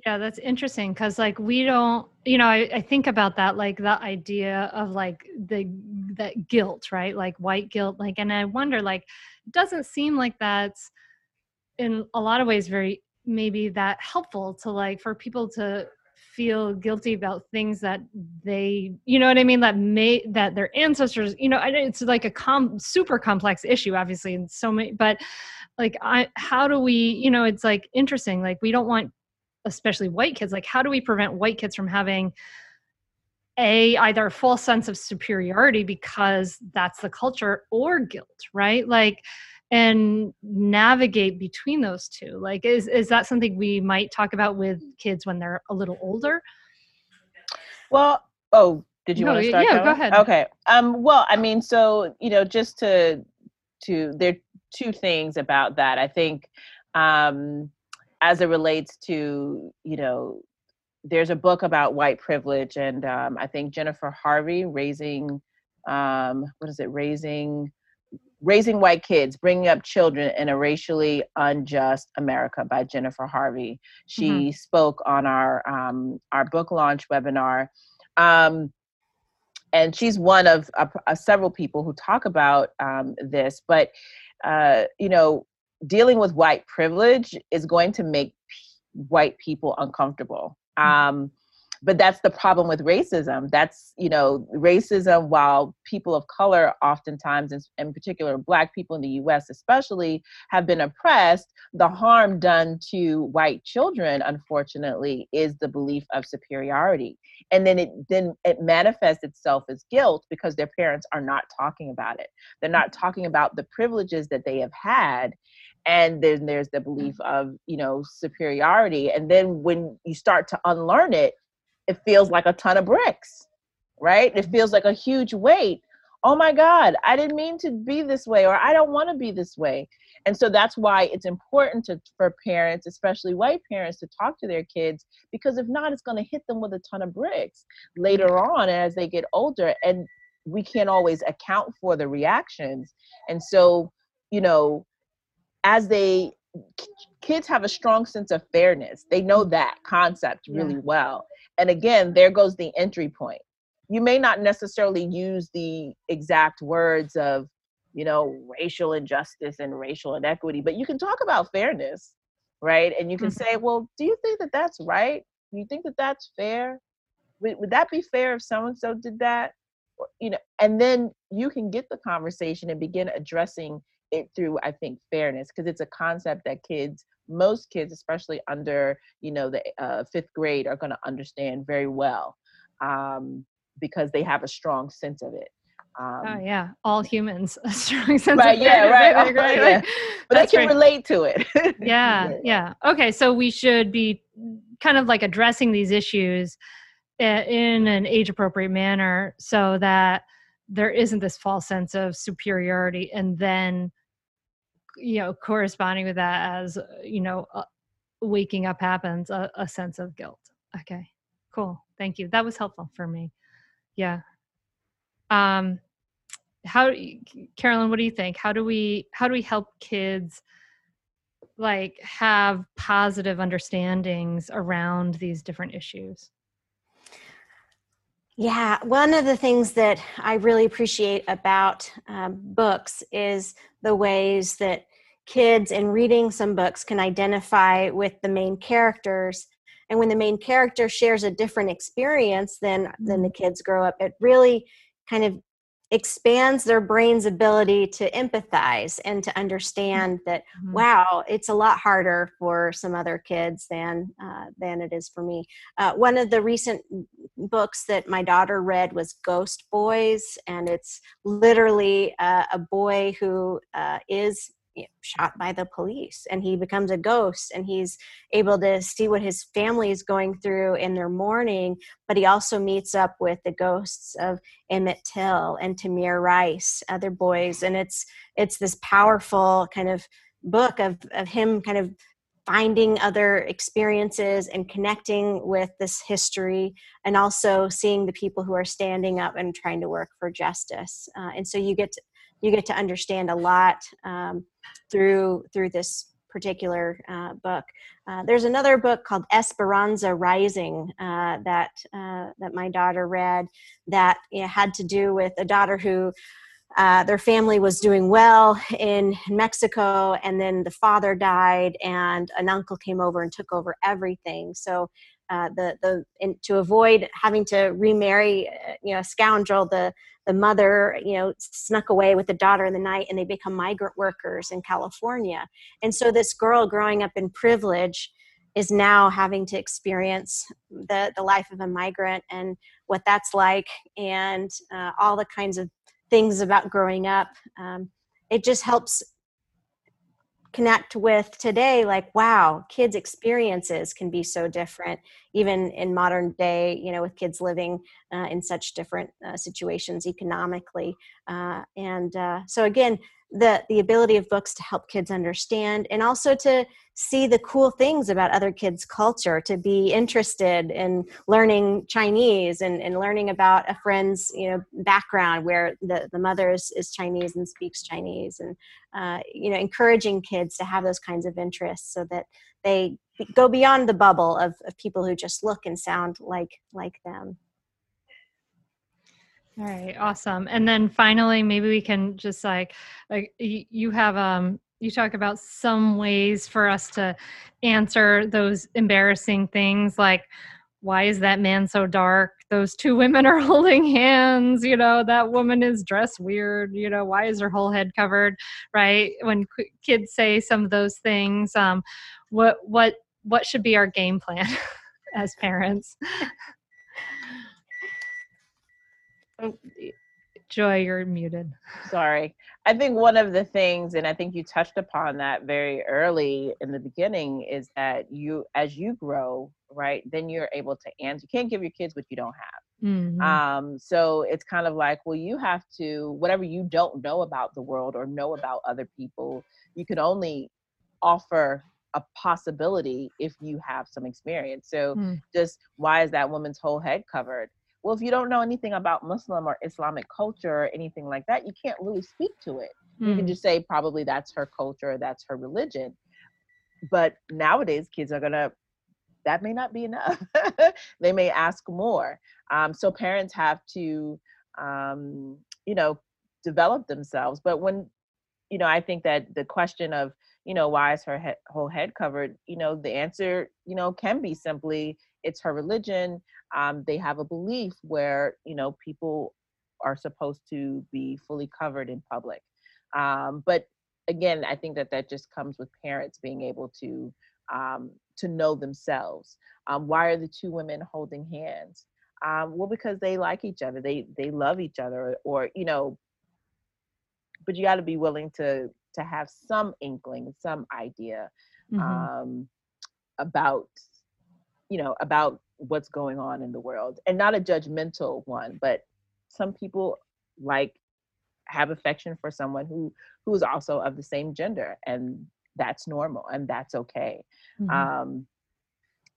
Yeah, that's interesting because like we don't, you know, I, I think about that like the idea of like the that guilt, right? Like white guilt, like, and I wonder like, it doesn't seem like that's in a lot of ways very maybe that helpful to like for people to feel guilty about things that they you know what i mean? That may that their ancestors you know it's like a com super complex issue obviously and so many but like i how do we you know it's like interesting like we don't want especially white kids like how do we prevent white kids from having a either a false sense of superiority because that's the culture or guilt right? Like and navigate between those two. Like is is that something we might talk about with kids when they're a little older? Well oh did you no, want to start yeah going? go ahead. Okay um well i mean so you know just to to there are two things about that. I think um as it relates to you know there's a book about white privilege and um, i think jennifer harvey raising um, what is it? Raising raising white kids bringing up children in a racially unjust america by jennifer harvey she mm-hmm. spoke on our um, our book launch webinar um, and she's one of uh, uh, several people who talk about um, this but uh, you know dealing with white privilege is going to make p- white people uncomfortable. Mm-hmm. Um, but that's the problem with racism. That's you know racism while people of color oftentimes in particular black people in the us especially have been oppressed the harm done to white children unfortunately is the belief of superiority. And then it then it manifests itself as guilt because their parents are not talking about it. They're not talking about the privileges that they have had and then there's the belief of you know superiority. And then when you start to unlearn it it feels like a ton of bricks right? It feels like a huge weight. Oh my god i didn't mean to be this way or i don't want to be this way. And so that's why it's important to for parents especially white parents to talk to their kids because if not it's going to hit them with a ton of bricks later on as they get older and we can't always account for the reactions. And so you know as they kids have a strong sense of fairness. They know that concept really yeah. well. And again there goes the entry point. You may not necessarily use the exact words of you know racial injustice and racial inequity but you can talk about fairness right? And you can mm-hmm. say well do you think that that's right? Do you think that that's fair? Would, would that be fair if so and so did that? Or, you know and then you can get the conversation and begin addressing it through i think fairness because it's a concept that kids most kids especially under you know the uh, fifth grade are going to understand very well um, because they have a strong sense of it oh, um, oh yeah all humans a strong sense right of yeah right, oh, right? yeah. but they can relate to it yeah yeah okay so we should be kind of like addressing these issues eh, in an age appropriate manner so that there isn't this false sense of superiority and then you know corresponding with that as uh, you know uh, waking up happens a, a sense of guilt. Okay cool. Thank you. That was helpful for me. Yeah. Um how carolyn what do you think? How do we how do we help kids like have positive understandings around these different issues yeah, one of the things that I really appreciate about um, books is the ways that kids in reading some books can identify with the main characters and when the main character shares a different experience than than the mm-hmm. kids grow up it really kind of expands their brain's ability to empathize and to understand that mm-hmm. wow it's a lot harder for some other kids than uh, than it is for me uh, one of the recent books that my daughter read was ghost boys and it's literally uh, a boy who uh, is you know, shot by the police and he becomes a ghost and he's able to see what his family is going through in their mourning but he also meets up with the ghosts of emmett till and tamir rice other boys and it's it's this powerful kind of book of of him kind of finding other experiences and connecting with this history and also seeing the people who are standing up and trying to work for justice uh, and so you get to, you get to understand a lot um, through through this particular uh, book. Uh, there's another book called Esperanza Rising uh, that uh, that my daughter read that had to do with a daughter who. Uh, their family was doing well in Mexico, and then the father died, and an uncle came over and took over everything. So uh, the the to avoid having to remarry uh, you know a scoundrel the the mother you know snuck away with the daughter in the night and they become migrant workers in california. And so this girl growing up in privilege is now having to experience the the life of a migrant and what that's like and uh, all the kinds of things about growing up. Um, it just helps connect with today like wow kids experiences can be so different even in modern day you know with kids living uh, in such different uh, situations economically uh, and uh, so again the the ability of books to help kids understand and also to see the cool things about other kids culture to be interested in learning chinese and, and learning about a friend's you know background where the, the mother is, is chinese and speaks chinese and uh, you know encouraging kids to have those kinds of interests so that they go beyond the bubble of, of people who just look and sound like like them all right, awesome. And then finally, maybe we can just like, like you have um you talk about some ways for us to answer those embarrassing things like why is that man so dark? Those two women are holding hands. You know, that woman is dressed weird. You know, why is her whole head covered? Right? When kids say some of those things, um, what what what should be our game plan as parents? Oh, Joy, you're muted. Sorry. I think one of the things, and I think you touched upon that very early in the beginning, is that you, as you grow, right, then you're able to answer. You can't give your kids what you don't have. Mm-hmm. Um, so it's kind of like, well, you have to, whatever you don't know about the world or know about other people, you can only offer a possibility if you have some experience. So mm. just why is that woman's whole head covered? Well if you don't know anything about muslim or islamic culture or anything like that you can't really speak to it mm. you can hmm. just say probably that's her culture that's her religion but nowadays kids are gonna that may not be enough they may ask more um, so parents have to um, you know develop themselves but when you know i think that the question of you know why is her he- whole head covered you know the answer you know can be simply it's her religion. Um, they have a belief where you know people are supposed to be fully covered in public. Um, but again, I think that that just comes with parents being able to um, to know themselves. Um, why are the two women holding hands? Um, well, because they like each other. They they love each other, or you know. But you got to be willing to to have some inkling, some idea mm-hmm. Um, about you know about what's going on in the world and not a judgmental one but some people like have affection for someone who who is also of the same gender and that's normal and that's okay. Mm-hmm. um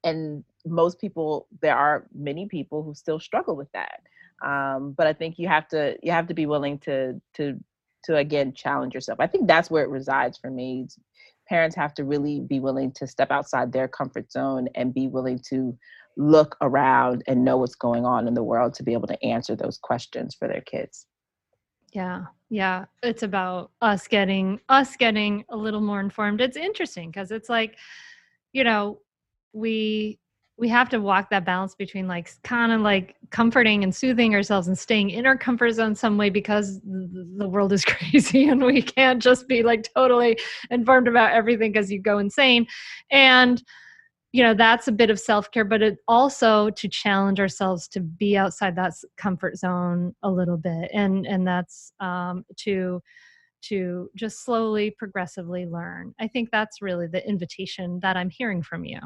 and most people there are many people who still struggle with that. Um but i think you have to you have to be willing to to to again challenge yourself. I think that's where it resides for me. Parents have to really be willing to step outside their comfort zone and be willing to look around and know what's going on in the world to be able to answer those questions for their kids. Yeah yeah it's about us getting us getting a little more informed. It's interesting because it's like you know we we have to walk that balance between like kind of like comforting and soothing ourselves and staying in our comfort zone some way because the world is crazy and we can't just be like totally informed about everything because you go insane. And you know that's a bit of self-care but it also to challenge ourselves to be outside that comfort zone a little bit. And and that's um to to just slowly progressively learn. I think that's really the invitation that i'm hearing from you.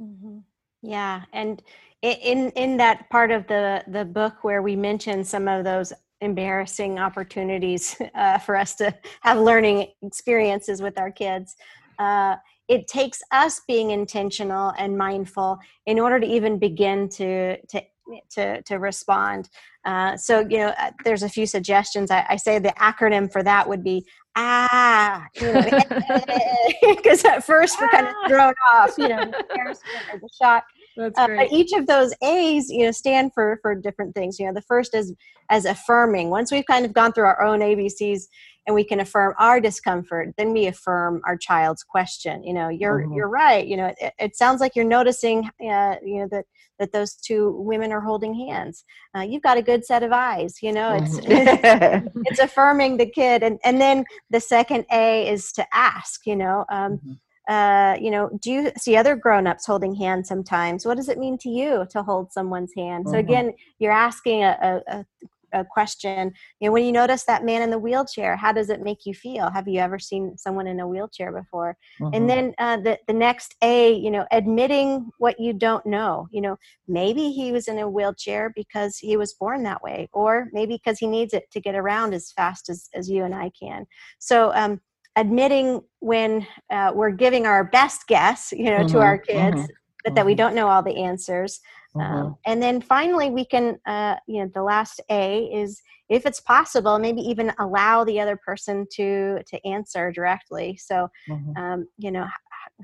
Mm-hmm. Yeah, and in in that part of the the book where we mention some of those embarrassing opportunities uh, for us to have learning experiences with our kids, uh, it takes us being intentional and mindful in order to even begin to to to to respond. Uh, so you know, uh, there's a few suggestions. I, I, say the acronym for that would be ah, you know, because at first we're kind of thrown off, you know, the shock. That's great. Uh, each of those A's, you know, stand for for different things. You know, the first is as affirming. Once we've kind of gone through our own ABCs and we can affirm our discomfort, then we affirm our child's question. You know, you're mm-hmm. you're right. You know, it, it, sounds like you're noticing, uh, you know, that that those two women are holding hands. Uh, you've got a good set of eyes. You know, it's mm-hmm. it's, it's, affirming the kid, and and then the second A is to ask. You know. Um, mm-hmm. Uh, you know, do you see other grown-ups holding hands sometimes? What does it mean to you to hold someone's hand? Mm-hmm. So again, you're asking a, a, a question you know when you notice that man in the wheelchair how does it make you feel have you ever seen someone in a wheelchair before mm-hmm. and then uh, the, the next a you know admitting what you don't know you know maybe he was in a wheelchair because he was born that way or maybe because he needs it to get around as fast as, as you and i can so um, admitting when uh, we're giving our best guess you know mm-hmm. to our kids mm-hmm. but that we mm-hmm. don't know all the answers Mm-hmm. Um, and then finally, we can, uh, you know, the last A is if it's possible, maybe even allow the other person to to answer directly. So, mm-hmm. um, you know,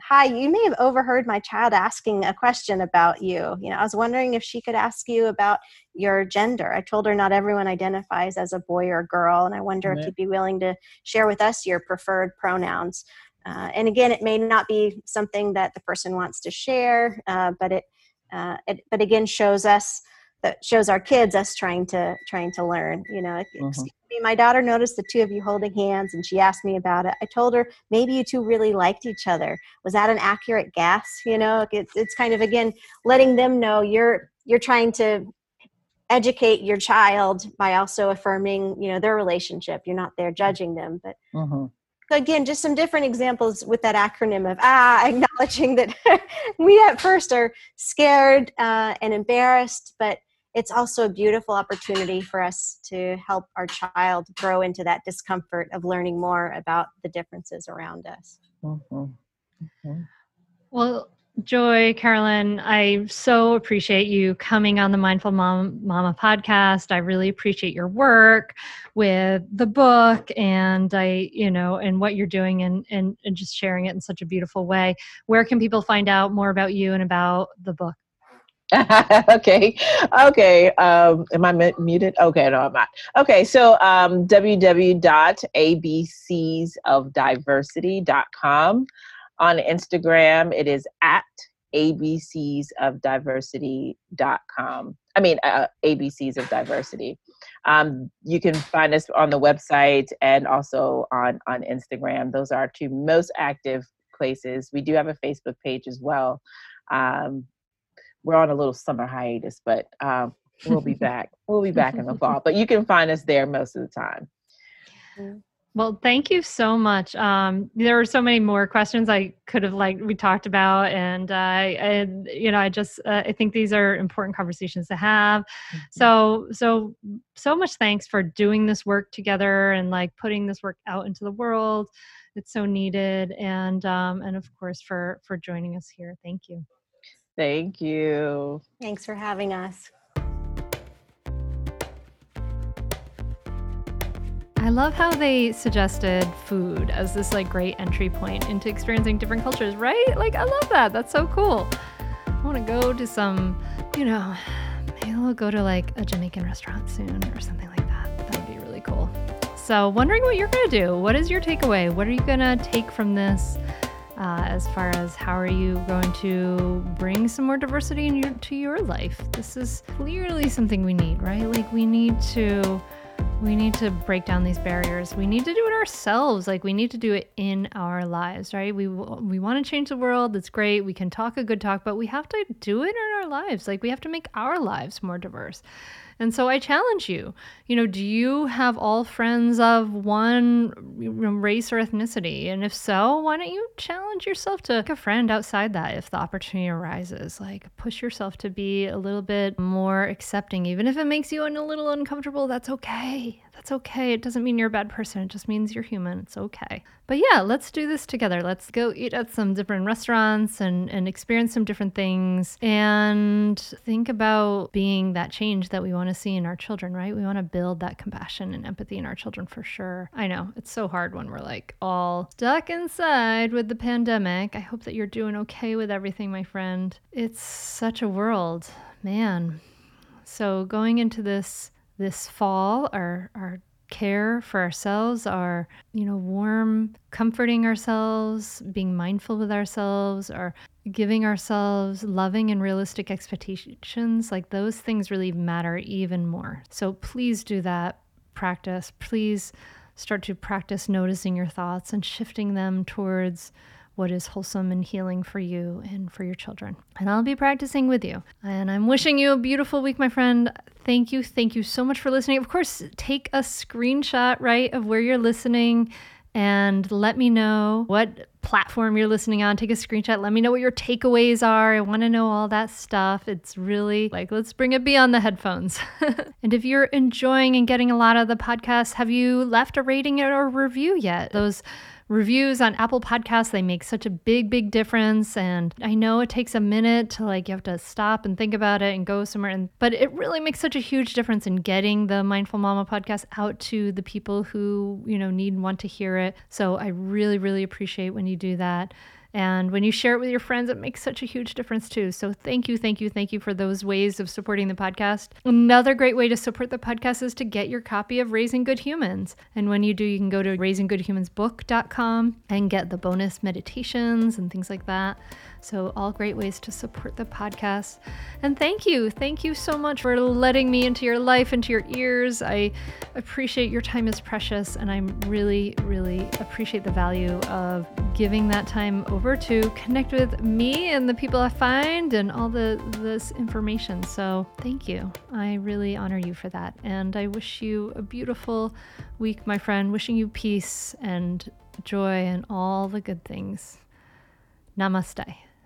hi, you may have overheard my child asking a question about you. You know, I was wondering if she could ask you about your gender. I told her not everyone identifies as a boy or a girl, and I wonder mm-hmm. if you'd be willing to share with us your preferred pronouns. Uh, and again, it may not be something that the person wants to share, uh, but it uh, it, but again shows us that shows our kids us trying to trying to learn you know mm-hmm. My daughter noticed the two of you holding hands and she asked me about it. I told her maybe you two really liked each other. Was that an accurate guess? You know it's, it's kind of again letting them know you're you're trying to educate your child by also affirming you know their relationship. You're not there judging them but mm-hmm. again just some different examples with that acronym of ah acknowledging that we at first are scared uh, and embarrassed but it's also a beautiful opportunity for us to help our child grow into that discomfort of learning more about the differences around us mm-hmm. Mm-hmm. well Joy, Carolyn, I so appreciate you coming on the Mindful Mom, Mama podcast. I really appreciate your work with the book and I, you know, and what you're doing and, and, and just sharing it in such a beautiful way. Where can people find out more about you and about the book? okay okay um am i muted okay no i'm not okay so um www.abcsofdiversity.com on Instagram, it is at abcsofdiversity.com. I mean, uh, ABCs of Diversity. Um, you can find us on the website and also on, on Instagram. Those are two most active places. We do have a Facebook page as well. Um, we're on a little summer hiatus, but um, we'll be back. We'll be back in the fall. But you can find us there most of the time. Well, thank you so much. Um, there were so many more questions I could have like we talked about, and uh, and you know, I just uh, I think these are important conversations to have. Mm-hmm. So so so much thanks for doing this work together and like putting this work out into the world. It's so needed, and um, and of course for for joining us here. Thank you. Thank you. Thanks for having us. I love how they suggested food as this like great entry point into experiencing different cultures, right? Like I love that. That's so cool. I want to go to some, you know, maybe we'll go to like a Jamaican restaurant soon or something like that. That would be really cool. So, wondering what you're going to do. What is your takeaway? What are you going to take from this? Uh, as far as how are you going to bring some more diversity into your life? This is clearly something we need, right? Like we need to we need to break down these barriers. We need to do it ourselves. Like we need to do it in our lives, right? We we want to change the world. It's great. We can talk a good talk, but we have to do it in our lives. Like we have to make our lives more diverse. And so I challenge you, you know, do you have all friends of one race or ethnicity? And if so, why don't you challenge yourself to a friend outside that if the opportunity arises? Like push yourself to be a little bit more accepting, even if it makes you a little uncomfortable, that's okay. That's okay. It doesn't mean you're a bad person. It just means you're human. It's okay. But yeah, let's do this together. Let's go eat at some different restaurants and, and experience some different things and think about being that change that we want to see in our children, right? We want to build that compassion and empathy in our children for sure. I know it's so hard when we're like all stuck inside with the pandemic. I hope that you're doing okay with everything, my friend. It's such a world, man. So going into this this fall, our our care for ourselves, our, you know, warm, comforting ourselves, being mindful with ourselves, or giving ourselves loving and realistic expectations, like those things really matter even more. So please do that practice. Please start to practice noticing your thoughts and shifting them towards what is wholesome and healing for you and for your children. And I'll be practicing with you. And I'm wishing you a beautiful week, my friend. Thank you. Thank you so much for listening. Of course, take a screenshot, right, of where you're listening and let me know what platform you're listening on. Take a screenshot. Let me know what your takeaways are. I want to know all that stuff. It's really like, let's bring it beyond the headphones. and if you're enjoying and getting a lot of the podcast, have you left a rating or review yet? Those reviews on Apple Podcasts, they make such a big, big difference. And I know it takes a minute to like, you have to stop and think about it and go somewhere. And, but it really makes such a huge difference in getting the Mindful Mama podcast out to the people who, you know, need and want to hear it. So I really, really appreciate when you do that. And when you share it with your friends, it makes such a huge difference too. So thank you, thank you, thank you for those ways of supporting the podcast. Another great way to support the podcast is to get your copy of Raising Good Humans. And when you do, you can go to raisinggoodhumansbook.com and get the bonus meditations and things like that. So, all great ways to support the podcast. And thank you. Thank you so much for letting me into your life, into your ears. I appreciate your time is precious, and I really, really appreciate the value of giving that time over to connect with me and the people I find and all the this information. So, thank you. I really honor you for that. And I wish you a beautiful week, my friend. Wishing you peace and joy and all the good things. Namaste.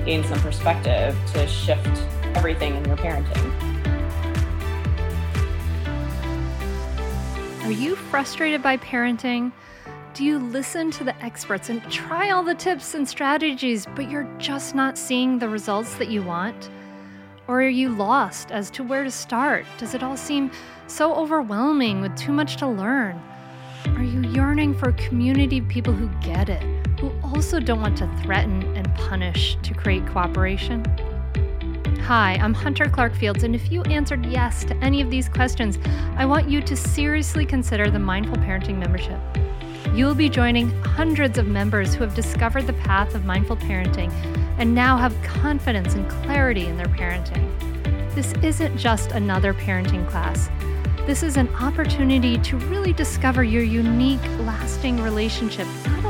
gain some perspective to shift everything in your parenting. Are you frustrated by parenting? Do you listen to the experts and try all the tips and strategies, but you're just not seeing the results that you want? Or are you lost as to where to start? Does it all seem so overwhelming with too much to learn? Are you yearning for a community of people who get it, also don't want to threaten and punish to create cooperation? Hi, I'm Hunter Clarke-Fields, and if you answered yes to any of these questions, I want you to seriously consider the Mindful Parenting membership. You will be joining hundreds of members who have discovered the path of mindful parenting and now have confidence and clarity in their parenting. This isn't just another parenting class. This is an opportunity to really discover your unique, lasting relationship, not